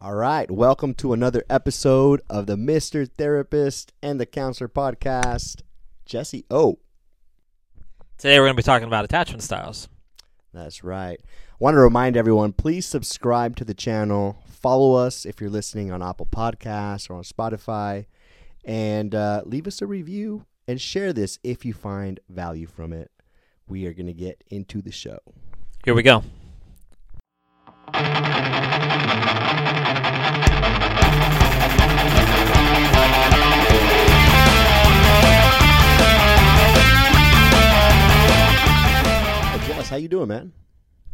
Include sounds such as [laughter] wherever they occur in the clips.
All right, welcome to another episode of the Mr. Therapist and the Counselor podcast. Jesse O. Today we're going to be talking about attachment styles. That's right. I want to remind everyone, please subscribe to the channel. Follow us if you're listening on Apple Podcasts or on Spotify, and uh, leave us a review and share this if you find value from it. We are going to get into the show. Here we go. Jess, how you doing, man?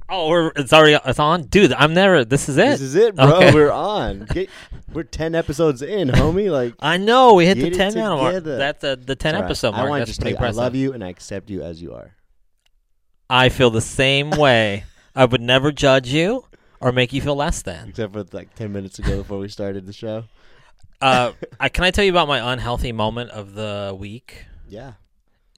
Oh, we're, it's already it's on, dude. I'm there. This is it. This is it, bro. Okay. We're on. [laughs] Get, we're ten episodes in, homie. Like I know we hit the ten mark. That's the the ten It's all right. episode I mark. want to That's just tell pretty you, I love you and I accept you as you are. I feel the same way. I would never judge you or make you feel less than. Except for like ten minutes ago before we started the show. Uh, I, can I tell you about my unhealthy moment of the week? Yeah,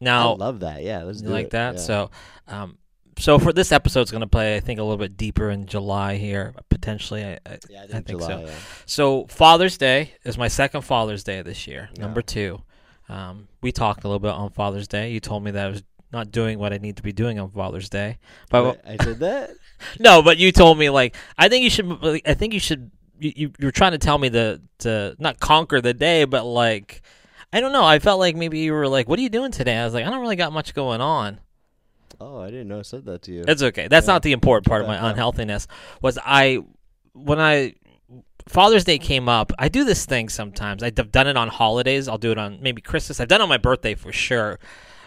Now, I love that. Yeah, let's do like it. that? Yeah. So, um, so for this episode, it's going to play, I think, a little bit deeper in July here, potentially. I, I, yeah, I I think, think July. so. Yeah. So Father's Day is my second Father's Day this year. Yeah. Number two, um, we talked a little bit on Father's Day. You told me that I was not doing what I need to be doing on Father's Day. But Wait, I said that. No, but you told me like I think you should. I think you should. You, you you're trying to tell me to to not conquer the day, but like I don't know. I felt like maybe you were like, "What are you doing today?" I was like, "I don't really got much going on." Oh, I didn't know I said that to you. It's okay. That's Yeah. not the important part of my Yeah, yeah. unhealthiness. Was I when I Father's Day came up. I do this thing sometimes. I've done it on holidays. I'll do it on maybe Christmas. I've done it on my birthday for sure.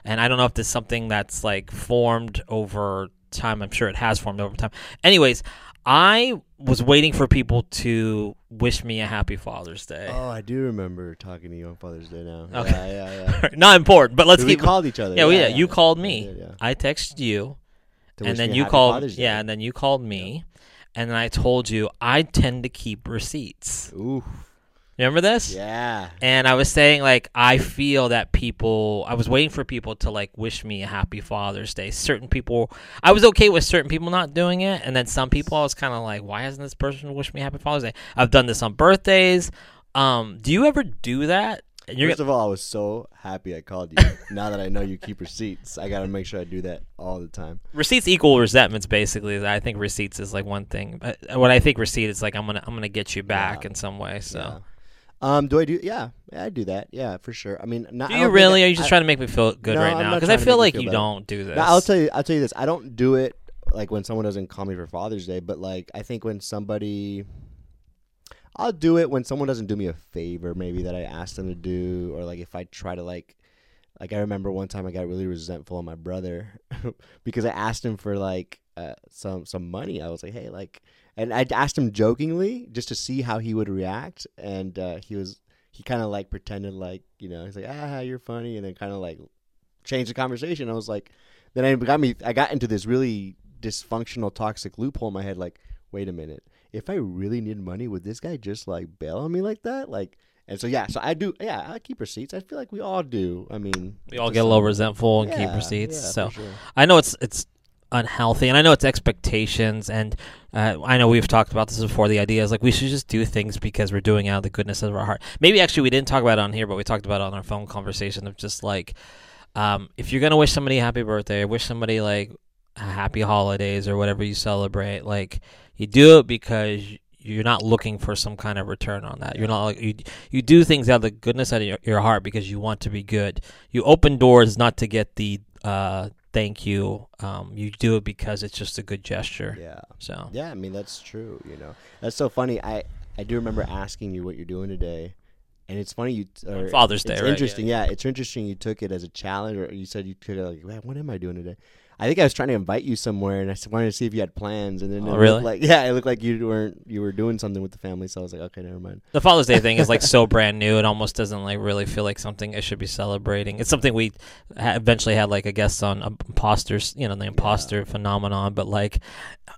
And I don't know if this is something that's like formed over time. I'm sure it has formed over time. Anyways, I was waiting for people to wish me a happy Father's Day. Oh, I do remember talking to you on Father's Day now. Okay. Yeah, yeah, yeah. [laughs] Not important, but let's we keep. called each other. yeah, we yeah, did. You called me. we did, yeah. I texted you. And then you called yeah and then you called me and then i told you i tend to keep receipts Ooh, remember this yeah. and i was saying like i feel that people i was waiting for people to like wish me a happy father's day certain people i was okay with certain people not doing it and then some people i was kind of like why hasn't this person wished me happy father's day i've done this on birthdays um do you ever do that you're First gonna, of all, I was so happy I called you. [laughs] now that I know you keep receipts, I gotta make sure I do that all the time. receipts equal resentments basically i think receipts is like one thing but what i think receipt is like i'm gonna i'm gonna get you back Yeah. in some way so Yeah. Um, do I do? Yeah, yeah, I do that. Yeah, for sure. I mean, not. Do you really? I- Are you just I- trying to make me feel good No, right I'm now? Because I feel like you don't do this. No, I'll tell you. I'll tell you this. I don't do it like when someone doesn't call me for Father's Day, but like I think when somebody, I'll do it when someone doesn't do me a favor, maybe that I asked them to do, or like if I try to like, like I remember one time I got really resentful of my brother [laughs] because I asked him for like uh, some some money. I was like, hey, like, and I asked him jokingly just to see how he would react, and uh, he was he kind of like pretended like you know he's like ah you're funny, and then kind of like changed the conversation. I was like, then I got me. I got into this really dysfunctional, toxic loophole in my head. Like, wait a minute, if I really need money, would this guy just like bail on me like that? Like, and so yeah, so I do. Yeah, I keep receipts. I feel like we all do. I mean, we all get a little resentful and keep receipts. yeah, so sure. I know it's it's unhealthy, and I know it's expectations, and uh, I know we've talked about this before. The idea is like we should just do things because we're doing out of the goodness of our heart. Maybe actually we didn't talk about it on here, but we talked about it on our phone conversation of just like um, if you're gonna wish somebody a happy birthday, wish somebody like happy holidays or whatever you celebrate, like you do it because you're not looking for some kind of return on that. You're not like you you do things out of the goodness out of your, your heart because you want to be good. You open doors not to get the uh, thank you. Um, you do it because it's just a good gesture. Yeah. So Yeah, I mean that's true. You know, that's so funny. I I do remember asking you what you're doing today, and it's funny you. Or Father's Day, It's right? Yeah, interesting. Yeah, it's interesting. You took it as a challenge, or you said you took it like, "Man, what am I doing today? I think I was trying to invite you somewhere, and I wanted to see if you had plans. And then Oh, it looked really? Like yeah, it looked like you weren't. You were doing something with the family, so I was like, okay, never mind. the Father's Day thing is like so [laughs] brand new. It almost doesn't like really feel like something I should be celebrating. It's something we ha- eventually had like a guest on um, imposters, you know, the imposter phenomenon. But like,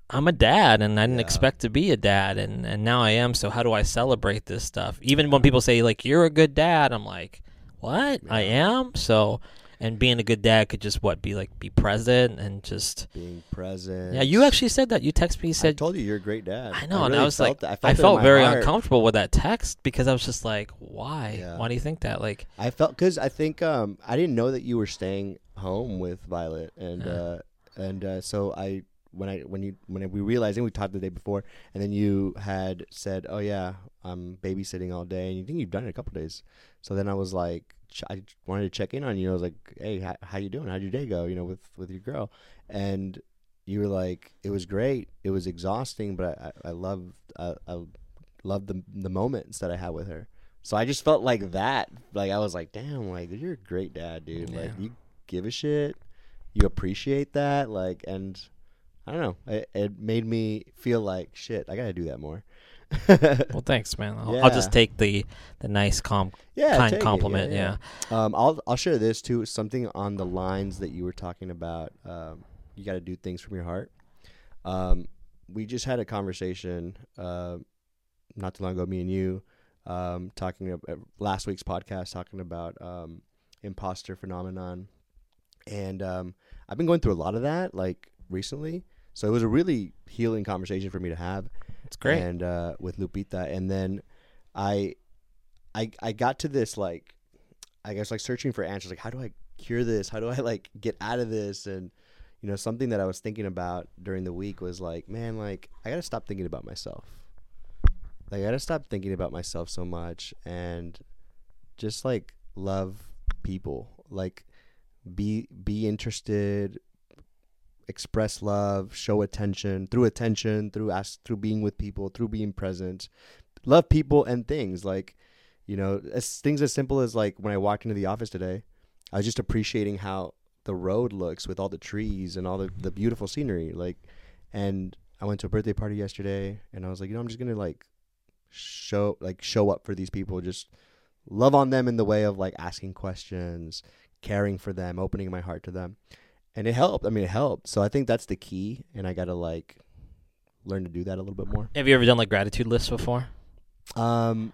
I'm a dad, and I didn't Yeah. expect to be a dad, and and now I am. So how do I celebrate this stuff? Even when people say like you're a good dad, I'm like, what? I am. So and being a good dad could just what be like be present and just Being present. yeah. You actually said that. You text me. You I told you you're a great dad. I know, and really I was like, felt that. I it in felt very heart. uncomfortable with that text because I was just like, why? Yeah. Why do you think that? Like, I felt because I think um I didn't know that you were staying home with Violet, and Yeah. uh and uh, so I when I when you when we realized and we talked the day before, and then you had said, oh yeah, I'm babysitting all day, and you think you've done it a couple days. So then I was like, ch- I wanted to check in on you. I was like, hey, how, how you doing? How'd your day go? You know, with with your girl, and you were like, it was great. It was exhausting, but I I, I loved I, I loved the the moments that I had with her. So I just felt like that. Like I was like, damn, like you're a great dad, dude. Like you give a shit. You appreciate that. Like and I don't know. It, it made me feel like shit. I gotta do that more. [laughs] well, thanks, man. I'll, I'll just take the the nice, calm, yeah, kind it. compliment. Yeah, Um, I'll I'll share this too. Something on the lines that you were talking about. Um, you got to do things from your heart. Um, we just had a conversation uh, not too long ago, me and you, um, talking about last week's podcast, talking about um, imposter phenomenon, and um, I've been going through a lot of that like recently. So it was a really healing conversation for me to have it's great. and uh, with Lupita, and then I, I, I got to this like, I guess like searching for answers, like how do I cure this? How do I like get out of this? And you know, something that I was thinking about during the week was like, man, like I gotta stop thinking about myself. Like I gotta stop thinking about myself so much and just like love people. Like be be interested, express love, show attention through attention, through ask, through being with people, through being present. Love people and things like, you know, as things as simple as like when I walked into the office today, I was just appreciating how the road looks with all the trees and all the, the beautiful scenery. Like, and I went to a birthday party yesterday, and I was like, you know, I'm just gonna like show like show up for these people, just love on them in the way of like asking questions, caring for them, opening my heart to them and it helped. I mean, it helped. So I think that's the key, and I gotta like learn to do that a little bit more. Have you ever done like gratitude lists before? Um,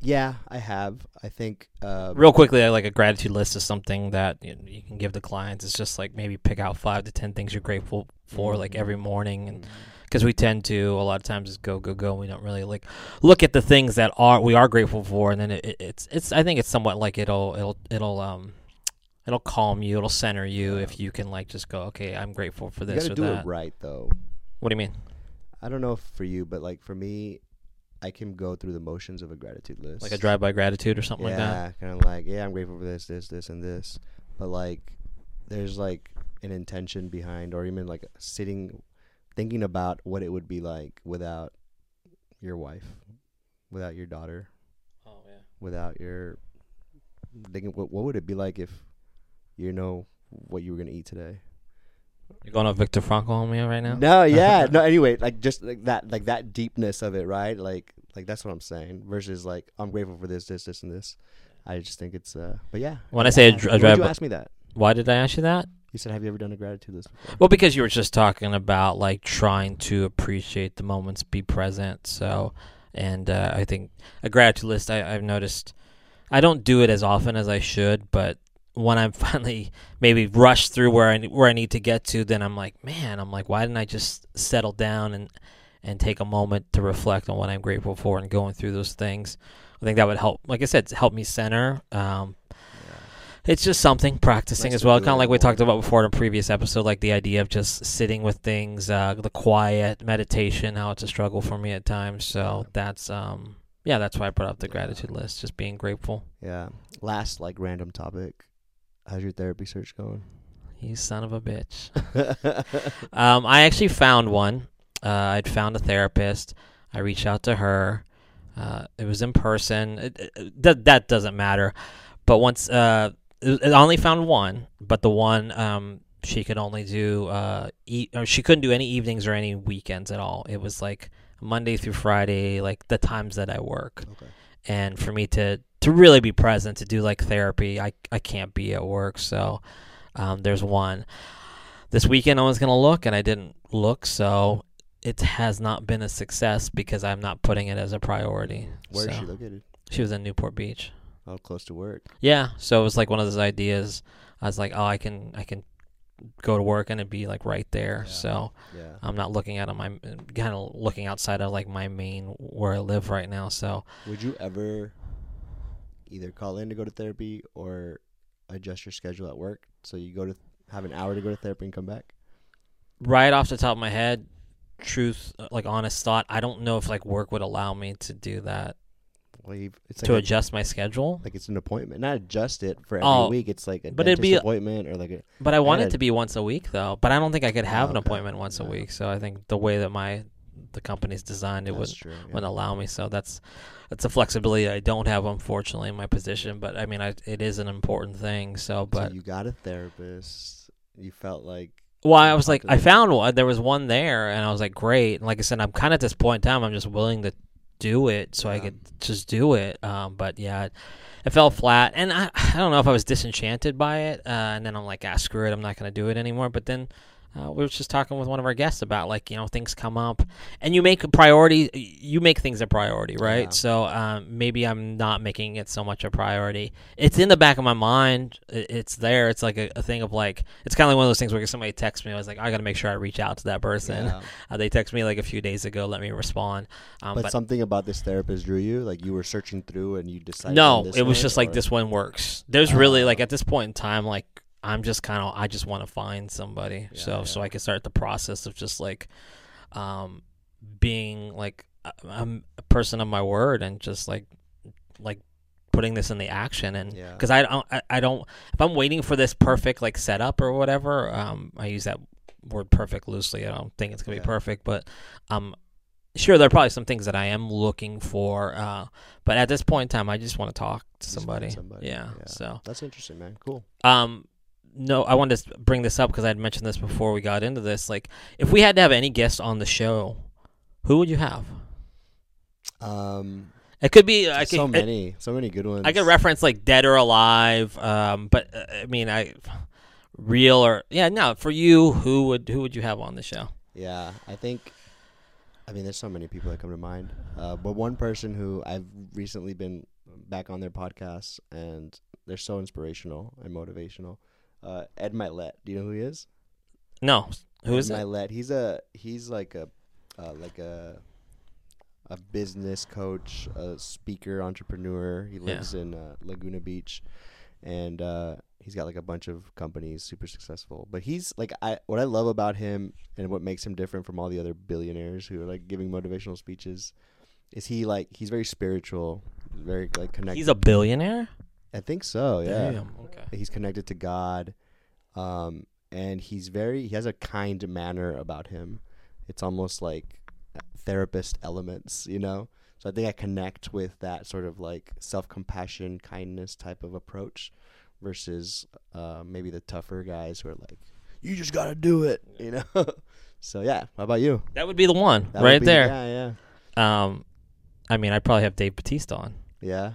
yeah, I have. I think. Uh, Real quickly, like a gratitude list is something that you, you can give to clients. It's just like maybe pick out five to ten things you're grateful for, like Mhm. every morning, and because we tend to a lot of times just go go go. And we don't really like look at the things that are we are grateful for, and then it, it, it's it's. I think it's somewhat like it'll it'll it'll um it'll calm you, it'll center you if you can like just go, okay, I'm grateful for this. you gotta or do that. it right though. What do you mean? I don't know if for you, but like for me, I can go through the motions of a gratitude list, Like a drive by gratitude or something like that? yeah, kind of like yeah, I'm grateful for this, this, this, and this. But like, there's like an intention behind, or even like sitting, thinking about what it would be like without your wife, without your daughter, Oh yeah. without your thinking what, what would it be like if you know what you were gonna eat today You're going on Viktor Frankl on me right now? no yeah [laughs] no anyway like just like that like that deepness of it right like like that's what i'm saying versus like i'm grateful for this this this and this i just think it's uh but yeah When I say a dr- a drive you ask me that Why did I ask you that? you said have you ever done a gratitude list before Well, because you were just talking about like trying to appreciate the moments, be present. So, and uh, I think a gratitude list. I, I've noticed I don't do it as often as I should, but when I'm [laughs] finally maybe rushed through where I where I need to get to, then I'm like, man, I'm like, why didn't I just settle down and and take a moment to reflect on what I'm grateful for and going through those things. I think that would help. Like I said, help me center. Um, it's just something practicing Nice as well. Kind of like we talked about before in a previous episode, like the idea of just sitting with things, uh, the quiet meditation. How it's a struggle for me at times. So Yeah. that's um, yeah, that's why I brought up the Yeah. gratitude list. Just being grateful. yeah last like random topic how's your therapy search going You son of a bitch. [laughs] [laughs] Um, I actually found one. Uh, I'd found a therapist. I reached out to her. Uh, it was in person. It, it, that that doesn't matter. But once uh, it, I only found one, but the one um, she could only do uh, e- or she couldn't do any evenings or any weekends at all. It was like Monday through Friday, like the times that I work. okay And for me to to really be present to do like therapy, I I can't be at work. So um, there's one. This weekend I was gonna look and I didn't look, so it has not been a success because I'm not putting it as a priority. where is So, she located She was in Newport Beach. oh close to work Yeah, so it was like one of those ideas. I was like, oh, I can I can go to work and it'd be like right there. Yeah. So Yeah. I'm not looking at my kind of looking outside of like my main where I live right now. So Would you ever either call in to go to therapy or adjust your schedule at work so you go to have an hour to go to therapy and come back? right off the top of my head, truth, uh, like honest thought, I don't know if like work would allow me to do that Well, it's to like a, adjust my schedule. like it's an appointment, not adjust it for every Oh, week. It's like a but it'd be- appointment or like a But I want it to be once a week though. But I don't think I could have Oh, an okay. appointment once a week. So I think the way that my the company's designed, it that's wouldn't true. yeah. wouldn't allow me. So that's that's a flexibility I don't have, unfortunately, in my position. But I mean, I, it is an important thing. So, but so you got a therapist. You felt like well, I was like, I found one. There was one there, and I was like, great. And like I said, I'm kind of at this point in time. I'm just willing to do it, so I could just do it. Um, but yeah. It, it fell flat, and I, I don't know if I was disenchanted by it, uh, and then I'm like, ah, screw it, I'm not going to do it anymore. But then uh, we were just talking with one of our guests about like you know things come up, and you make a priority, you make things a priority, right? Yeah. So um, maybe I'm not making it so much a priority. It's in the back of my mind. It's there. It's like a, a thing of like it's kind of like one of those things where somebody texts me, I was like, I got to make sure I reach out to that person. yeah. [laughs] Uh, they text me like a few days ago, let me respond. Um, but, but something about this therapist drew you. Like you were searching through and you decided. no, this it was one, just like this one works. There's really like Oh. at this point in time, like I'm just kind of I just want to find somebody, Yeah, so so. I can start the process of just like, um, being like I'm a person of my word and just like like putting this in the action and Yeah. because I don't I, I don't if I'm waiting for this perfect like setup or whatever um I use that word perfect loosely I don't think it's gonna Yeah. be perfect but um sure there are probably some things that I am looking for uh but at this point in time I just want to talk to somebody. somebody, yeah yeah. so That's interesting, man. Cool. um no I wanted to bring this up because I had mentioned this before we got into this like if we had to have any guests on the show who would you have Um, it could be I could, so it- many, so many good ones. I could reference like Dead or Alive, um, but uh, I mean, I real or yeah, no. For you, who would who would you have on the show? Yeah, I think. I mean, there's so many people that come to mind, uh, but one person who I've recently been back on their podcast, and they're so inspirational and motivational. Uh, Ed Mylett, do you know who he is? No, who is Ed it? Mylett. He's a he's like a uh, like a a business coach, a speaker, entrepreneur. He lives in uh, Laguna Beach, and uh, he's got like a bunch of companies, super successful. But he's like I what I love about him and what makes him different from all the other billionaires who are like giving motivational speeches is he like he's very spiritual, very like connected. He's a billionaire. I think so. Yeah Damn, Okay. he's connected to God, um, and he's very he has a kind manner about him. It's almost like therapist elements, you know. So I think I connect with that sort of like self compassion, kindness type of approach, versus uh, maybe the tougher guys who are like, "You just gotta do it," you [laughs] know. so yeah, how about you? That would be the one That right be- there. Yeah, yeah, Um, I mean, I'd probably have Dave Batista on, yeah.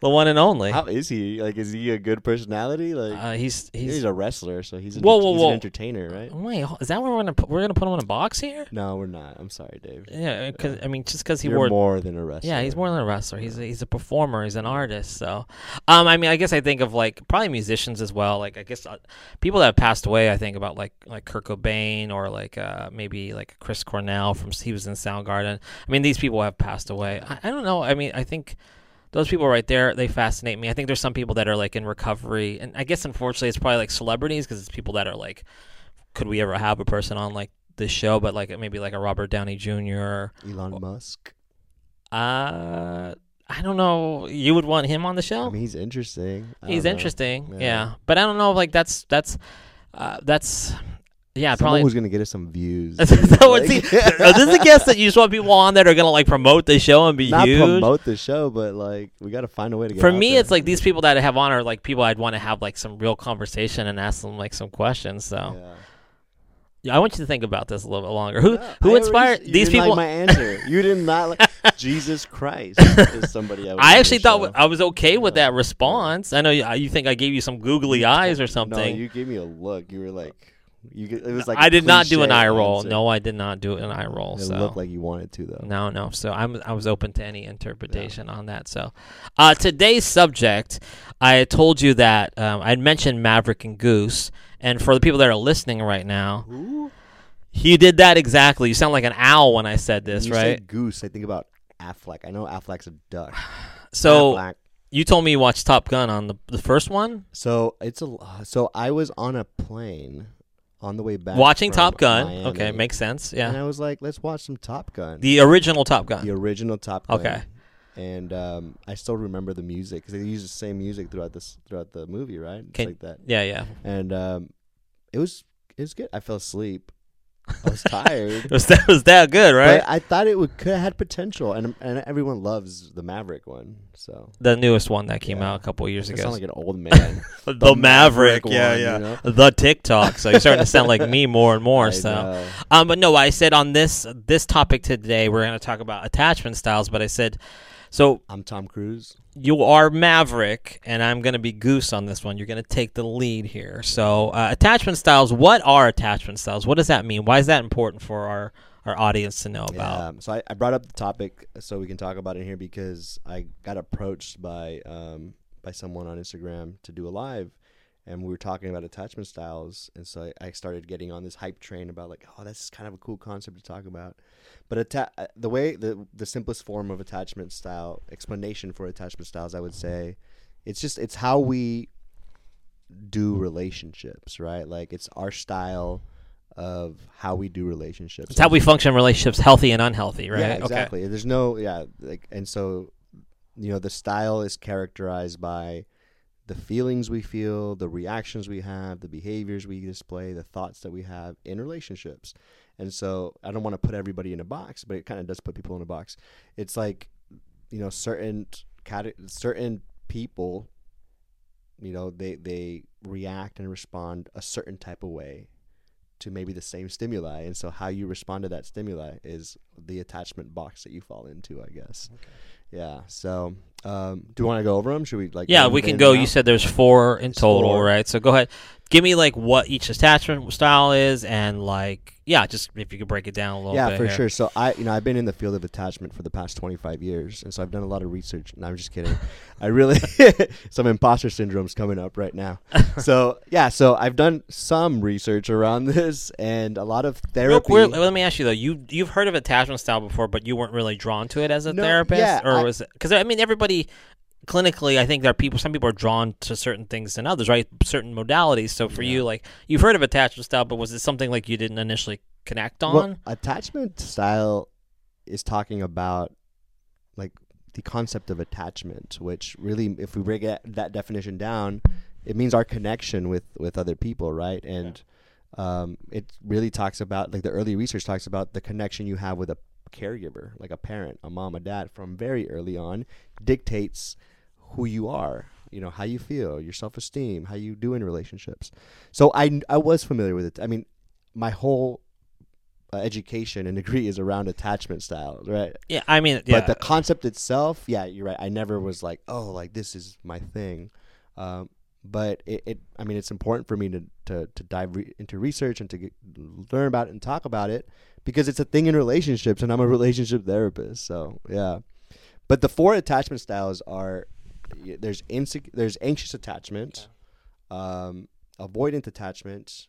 the one and only. How is he? Like, is he a good personality? Like, Uh, he's he's, he's. a wrestler, so he's, an Whoa, whoa, he's whoa. an entertainer, right? Wait, is that where we're gonna put, we're gonna put him in a box here? No, we're not. I'm sorry, Dave. Yeah, because I mean, just because he You're wore more than a wrestler. Yeah, he's more than a wrestler. He's a, he's a performer. He's an artist. So, um, I mean, I guess I think of like probably musicians as well. Like I guess uh, people that have passed away. I think about like like Kurt Cobain or like uh, maybe like Chris Cornell from he was in Soundgarden. I mean, these people have passed away. I, I don't know. I mean, I think those people right there they fascinate me. I think there's some people that are like in recovery, and I guess unfortunately it's probably like celebrities because it's people that are like, could we ever have a person on like this show? But like maybe like a Robert Downey Jr. Elon Musk. Uh, I don't know. You would want him on the show? I mean, he's interesting. I He's interesting. Yeah. Yeah. but I don't know. Like that's that's uh, that's yeah. Someone Probably. who's gonna get us some views. [laughs] What Like- see, [laughs] are this a guess that you just want people on that are gonna like promote the show and be Not huge? promote the show, but like we got to find a way to get. For me, there. it's like these people that I have on are like people I'd want to have like some real conversation and ask them like some questions. So Yeah. yeah, I want you to think about this a little bit longer. Who No, who I inspired you these people? Like my answer. [laughs] You did not like Jesus Christ. Is somebody I, I actually thought show. I was okay with Yeah. that response. I know you, you think I gave you some googly eyes or something. No, you gave me a look. You were like, You get, it was like I did not do an eye roll. answer. No, I did not do an eye roll. It so looked like you wanted to though. No, no. So I'm I was open to any interpretation on that. So, uh, today's subject, I told you that um, I'd mentioned Maverick and Goose, and for the people that are listening right now, Who? he did that exactly. You sound like an owl when I said this, When you say right? goose. I think about Aflac. I know Aflac's a duck. [sighs] So Aflac. you told me you watched Top Gun on the the first one, So it's a. So I was on a plane on the way back. watching Top Gun. Miami, Okay, makes sense. Yeah. And I was like, let's watch some Top Gun. the original Top Gun. The original Top Gun. Okay. And um, I still remember the music because they use the same music throughout this throughout the movie, right? Can- like that. yeah, yeah. And um, it was it was good. I fell asleep. [laughs] I was tired. It was that was that good, right? But I thought it would could have had potential, and and everyone loves the Maverick one. So the newest one that came Yeah. out a couple years I ago. sound like an old man. [laughs] the, Maverick, one, yeah, you yeah. know? The TikTok. So you're starting to sound like [laughs] me more and more. I so, know. um, but no, I said on this this topic today we're going to talk about attachment styles. But I said, so I'm Tom Cruise. you are Maverick, and I'm going to be Goose on this one. You're going to take the lead here. So, uh, attachment styles. What are attachment styles? What does that mean? Why is that important for our our audience to know about? Yeah. So I, I brought up the topic so we can talk about it here because I got approached by um, by someone on Instagram to do a live, and we were talking about attachment styles, and so I, I started getting on this hype train about like, oh, that's kind of a cool concept to talk about. But atta- uh, the way the the simplest form of attachment style explanation for attachment styles, I would say, it's just it's how we do relationships, right? Like it's our style of how we do relationships. It's how we function in relationships, healthy and unhealthy, right? Yeah, Okay. exactly. There's no yeah, like and so you know, the style is characterized by the feelings we feel, the reactions we have, the behaviors we display, the thoughts that we have in relationships. And so I don't want to put everybody in a box, but it kind of does put people in a box. It's like you know, certain cate- certain people you know, they they react and respond a certain type of way to maybe the same stimuli and so how you respond to that stimuli is the attachment box that you fall into i guess yeah so um, do you want to go over them should we like Yeah, we can go. You said there's four in total, four. right? So go ahead. Give me like what each attachment style is, and like yeah, just if you could break it down a little yeah for here. sure so i you know i've been in the field of attachment for the past 25 years and so i've done a lot of research no i'm just kidding [laughs] i really [laughs] some imposter syndrome's coming up right now [laughs] so yeah so i've done some research around this and a lot of Real therapy quick, let me ask you though. You you've heard of attachment style before, but you weren't really drawn to it as a No, therapist, yeah, or I- was it? Because I mean, everybody clinically, I think there are people. Some people are drawn to certain things than others, right? Certain modalities. So for Yeah. you, like you've heard of attachment style, but was it something like you didn't initially connect on? Well, attachment style is talking about like the concept of attachment, which really, if we break it, that definition down, it means our connection with with other people, right? And um, it really talks about like the early research talks about the connection you have with a caregiver, like a parent, a mom, a dad, from very early on, dictates who you are. You know how you feel, your self esteem, how you do in relationships. So I I was familiar with it. I mean, my whole uh, education and degree is around attachment styles, right? yeah, I mean, yeah. But the concept itself, yeah, you're right. I never was like, oh, like this is my thing. Um, but it, it, I mean, it's important for me to to, to dive re- into research and to get, learn about it and talk about it because it's a thing in relationships, and I'm a relationship therapist. So yeah. But the four attachment styles are there's insec- there's anxious attachment, um, avoidant attachment,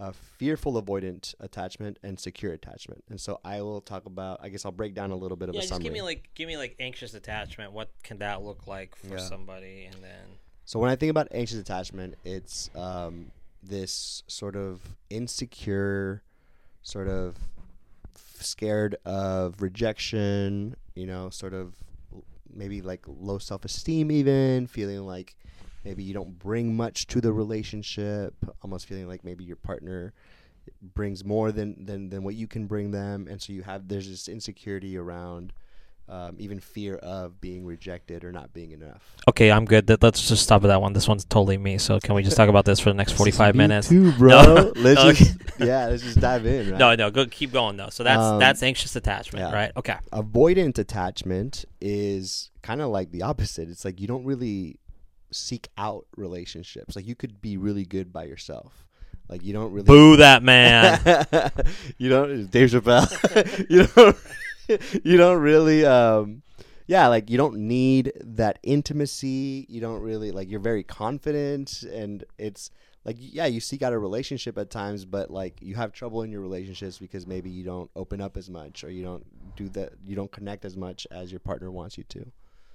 uh, fearful avoidant attachment, and secure attachment. And so I will talk about. I guess I'll break down a little bit of yeah, a just summary. give me like give me like anxious attachment. What can that look like for Yeah. somebody? And then So when I think about anxious attachment, it's um, this sort of insecure, sort of scared of rejection. You know, sort of maybe like low self esteem, even feeling like maybe you don't bring much to the relationship. Almost feeling like maybe your partner brings more than than than what you can bring them, and so you have there's this insecurity around. Um, even fear of being rejected or not being enough. okay, I'm good. That- Let's just stop at that one. This one's totally me. So can we just talk about this for the next [laughs] 45 minutes? too, [laughs] bro. No. [laughs] Let's Okay. just yeah, let's just dive in. Right? No, no, go keep going though. So that's Um, that's anxious attachment, yeah. right? Okay. Avoidant attachment is kind of like the opposite. It's like you don't really seek out relationships. Like you could be really good by yourself. Like you don't really Boo that man. you don't Dave Chappelle. you don't [laughs] you don't really um yeah, like you don't need that intimacy. You don't really like you're very confident and it's like yeah, you seek out a relationship at times, but like you have trouble in your relationships because maybe you don't open up as much or you don't do that you don't connect as much as your partner wants you to.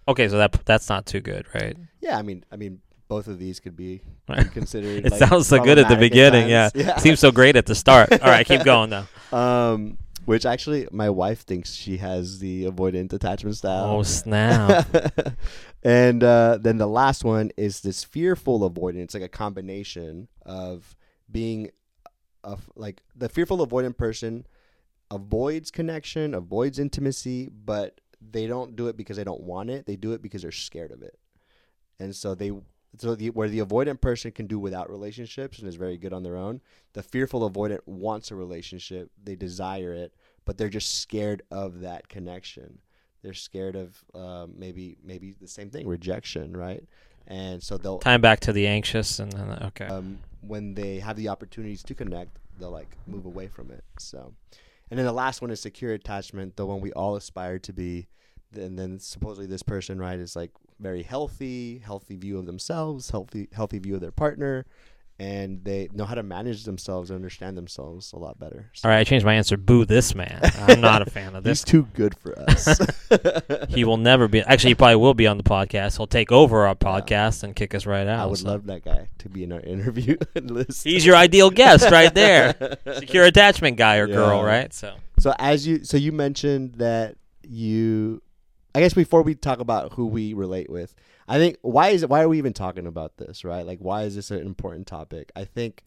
okay, so that that's not too good, right? Yeah, I mean I mean both of these could be, [laughs] considered It like, sounds so good at the beginning. Yeah. times. [laughs] seems so great at the start. All right, keep going though. Um, which actually, my wife thinks she has the avoidant attachment style. Oh snap! [laughs] and uh, then the last one is this fearful avoidant. It's like a combination of being, of like the fearful avoidant person avoids connection, avoids intimacy, but they don't do it because they don't want it. They do it because they're scared of it, and so they. So the, where the avoidant person can do without relationships and is very good on their own, the fearful avoidant wants a relationship. They desire it, but they're just scared of that connection. They're scared of uh, maybe maybe the same thing, rejection, right? And so they'll Time back to the anxious and then okay. um, when they have the opportunities to connect, they'll like move away from it. So, and then the last one is secure attachment, the one we all aspire to be. And then supposedly this person, right, is like very healthy, healthy view of themselves, healthy, healthy view of their partner, and they know how to manage themselves and understand themselves a lot better. So All right, I changed my answer. Boo this man. I'm not a [laughs] fan of this. he's too good for us. [laughs] He will never be. Actually, he probably will be on the podcast. He'll take over our podcast and kick us right out. I would so. love that guy to be in our [laughs] interview list. He's your ideal guest right there. Secure attachment guy or girl, right? So So as you so you mentioned that you I guess before we talk about who we relate with, I think why is it why are we even talking about this, right? Like why is this an important topic? I think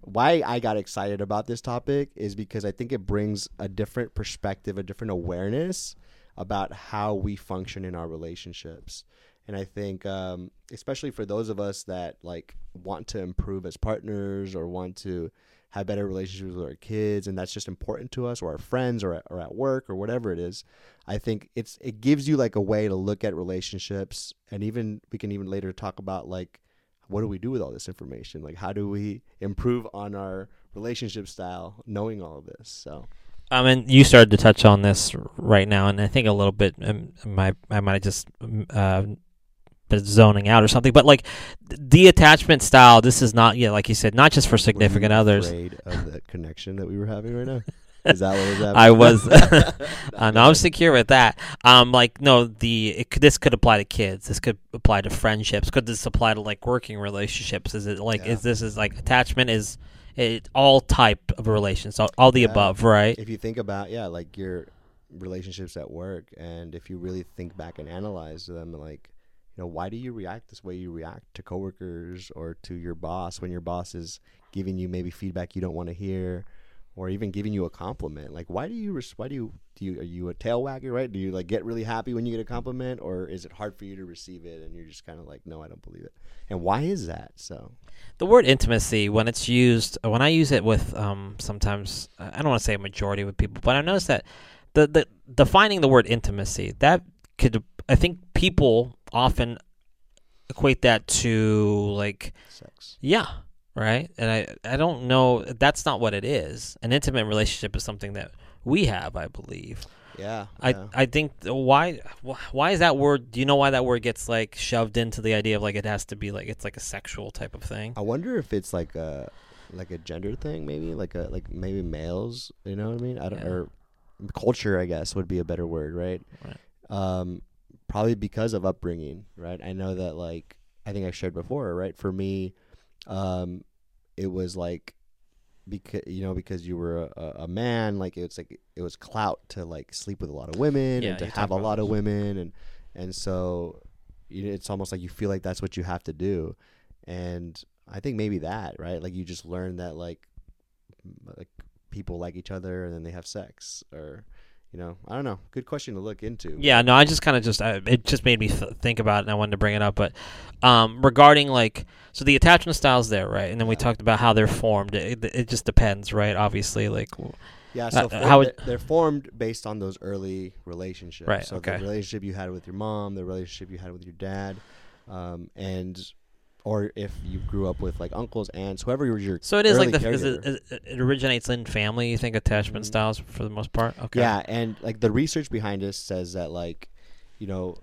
why I got excited about this topic is because I think it brings a different perspective, a different awareness about how we function in our relationships. And I think, um, especially for those of us that like want to improve as partners or want to have better relationships with our kids, and that's just important to us, or our friends, or at, or at work, or whatever it is. I think it's it gives you like a way to look at relationships, and even we can even later talk about like what do we do with all this information? Like how do we improve on our relationship style, knowing all of this? So I mean, you started to touch on this right now, and I think a little bit. Um, my I might have just um, uh, been zoning out or something. But like the attachment style, this is not yeah, like you said, not just for significant others. Afraid of the [laughs] connection that we were having right now. Is that what was [laughs] happening? [laughs] I was, uh, no, I'm secure with that. Um, like no, the it this could apply to kids. This could apply to friendships. Could this apply to like working relationships? Is it like Yeah. is this is like attachment is it all type of relations, all, all the Yeah. above, right? if you think about yeah, like your relationships at work, and if you really think back and analyze them, like you know, why do you react this way you react to coworkers or to your boss when your boss is giving you maybe feedback you don't want to hear, or even giving you a compliment? Like, why do you res- why do you do you are you a tail wagger, right? Do you like get really happy when you get a compliment, or is it hard for you to receive it and you're just kind of like, no, I don't believe it? And why is that? So The word intimacy, when it's used, when I use it with um, sometimes, I don't want to say a majority with people, but I noticed that the, the defining the word intimacy, that could, I think people often equate that to like, sex. yeah, right? And I, I don't know, that's not what it is. An intimate relationship is something that we have, I believe. Yeah, I, yeah. I think why why is that word? Do you know why that word gets like shoved into the idea of like it has to be like it's like a sexual type of thing? I wonder if it's like a like a gender thing, maybe like a like maybe males. You know what I mean? I don't Yeah. or culture, I guess, would be a better word, right? Right. Um, probably because of upbringing, right? I know that like I think I shared before, right? For me, um, it was like because you know because you were a, a man, like it's like it was clout to like sleep with a lot of women Yeah, and to have a lot of women, and and so you know, it's almost like you feel like that's what you have to do, and I think maybe that right, like you just learn that like like people like each other and then they have sex or you know I don't know. Good question to look into. Yeah, no, I just kind of just I, it just made me th- think about it, and I wanted to bring it up. But um, regarding like, so the attachment styles there, right? And then we Yeah. talked about how they're formed. It, it just depends, right? Obviously, like, Yeah, so uh, for- how they're formed based on those early relationships. Right, So okay. the relationship you had with your mom, the relationship you had with your dad, um, and or if you grew up with like uncles, aunts, whoever was your So it is like the is it, it, it originates in family. You think attachment Mhm. styles for the most part? Okay. Yeah, and like the research behind this says that like, you know,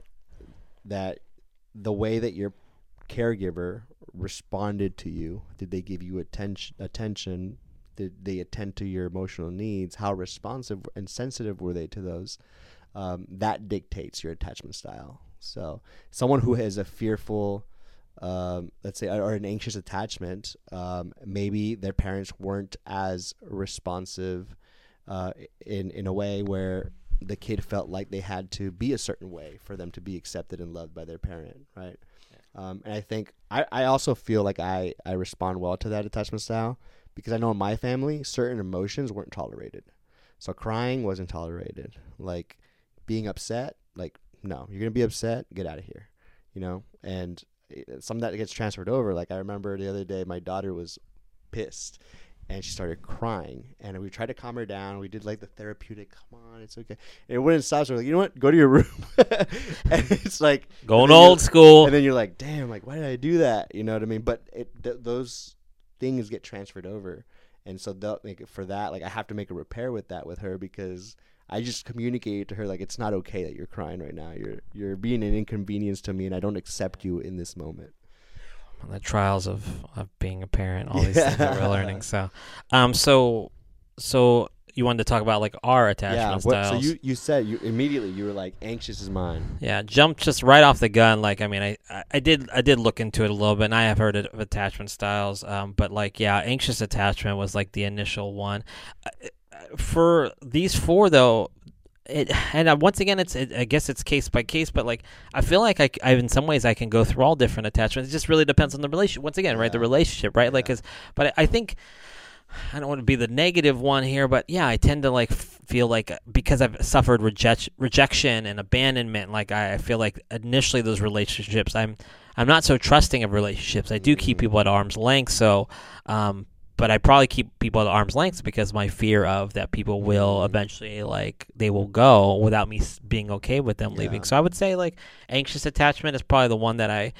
that the way that your caregiver responded to you, did they give you attention attention, did they attend to your emotional needs, how responsive and sensitive were they to those? Um, that dictates your attachment style. So someone who has a fearful um, let's say, or an anxious attachment, um, maybe their parents weren't as responsive uh, in in a way where the kid felt like they had to be a certain way for them to be accepted and loved by their parent, right? Um, and I think I, I also feel like I, I respond well to that attachment style because I know in my family certain emotions weren't tolerated. So crying wasn't tolerated. Like being upset, like no, you're gonna be upset, get out of here, you know. And some that gets transferred over. Like I remember the other day, my daughter was pissed and she started crying. And we tried to calm her down. We did like the therapeutic come on it's okay. And it wouldn't stop. So we're like you know what? Go to your room. [laughs] And it's like Going old school. and then you're like damn like why did i do that? You know what i mean? But it th- those things get transferred over. And so they'll it for that like i have to make a repair with that with her because i just communicated to her like it's not okay that you're crying right now you're you're being an inconvenience to me and i don't accept you in this moment the trials of, of being a parent, all these things that we're learning. So, um, so, so you wanted to talk about like our attachment yeah what, so styles. you you said you immediately you were like anxious is mine yeah, jumped just right off the gun. Like, I mean, I, I, I did, I did look into it a little bit, and I have heard of attachment styles. Um, but like, yeah, anxious attachment was like the initial one. Uh, For these four, though, it and uh, once again, it's it, I guess it's case by case. But like, I feel like I, I- in some ways I can go through all different attachments. It just really depends on the relationship. Once again, right, the relationship, right? Like, cause, but I, I think. I don't want to be the negative one here, but yeah, I tend to like f- feel like uh, because I've suffered reject- rejection and abandonment, like I, I feel like initially those relationships, I'm I'm not so trusting of relationships. I do keep Mhm. people at arm's length, so um, but I probably keep people at arm's length because my fear of that people will Mhm. eventually like they will go without me being okay with them leaving. So I would say like anxious attachment is probably the one that I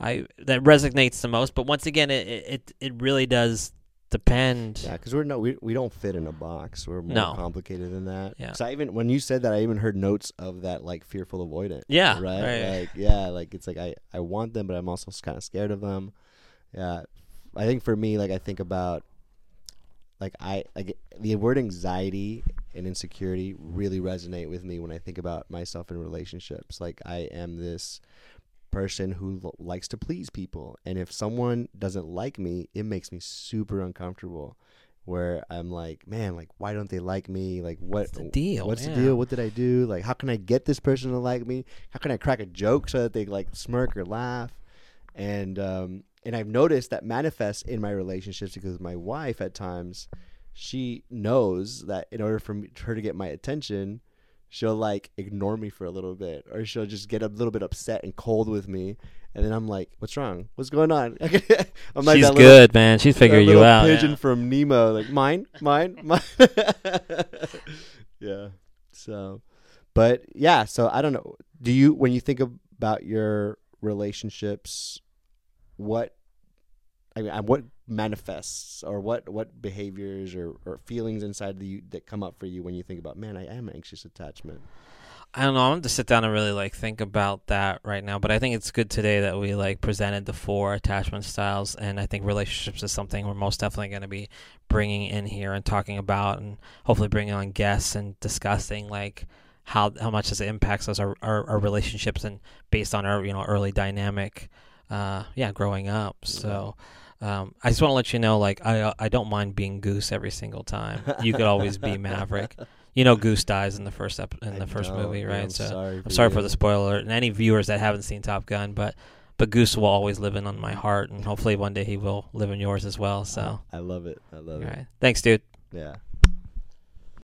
I that resonates the most. But once again, it it, it really does depend. Yeah, because we're no, we, we don't fit in a box. We're more No. complicated than that. Yeah. So I even when you said that, I even heard notes of that like fearful avoidant. Yeah, Right. right. Like yeah, like it's like I I want them, but I'm also kind of scared of them. Yeah. I think for me, like I think about like I like the word anxiety and insecurity really resonate with me when I think about myself in relationships. Like I am this person who l- likes to please people and if someone doesn't like me it makes me super uncomfortable where i'm like man like why don't they like me like what What's the deal? what's Yeah. the deal what did i do like how can i get this person to like me how can i crack a joke so that they like smirk or laugh and um and i've noticed that manifests in my relationships because my wife at times she knows that in order for me, her to get my attention she'll like ignore me for a little bit or she'll just get a little bit upset and cold with me and then i'm like what's wrong what's going on [laughs] i'm like She's little, good, man. She's figuring you out. pigeon yeah. from nemo like mine mine [laughs] mine [laughs] yeah so but yeah so i don't know do you when you think about your relationships what I mean, uh, what manifests or what what behaviors or, or feelings inside the that come up for you when you think about man I am anxious attachment I don't know. I'm to sit down and really like think about that right now. But I think it's good today that we like presented the four attachment styles, and I think relationships is something we're most definitely going to be bringing in here and talking about, and hopefully bringing on guests and discussing like how how much this impacts us our, our, our relationships and based on our you know early dynamic, uh, yeah, growing up. So. Um, I just want to let you know, like I I don't mind being Goose every single time. You could always be [laughs] Maverick. You know, Goose dies in the first ep- in I the first movie, right? I'm so sorry I'm sorry for the spoiler, and any viewers that haven't seen Top Gun, but but Goose will always live in on my heart, and hopefully one day he will live in yours as well. So, I love it I love all it right, thanks, dude. yeah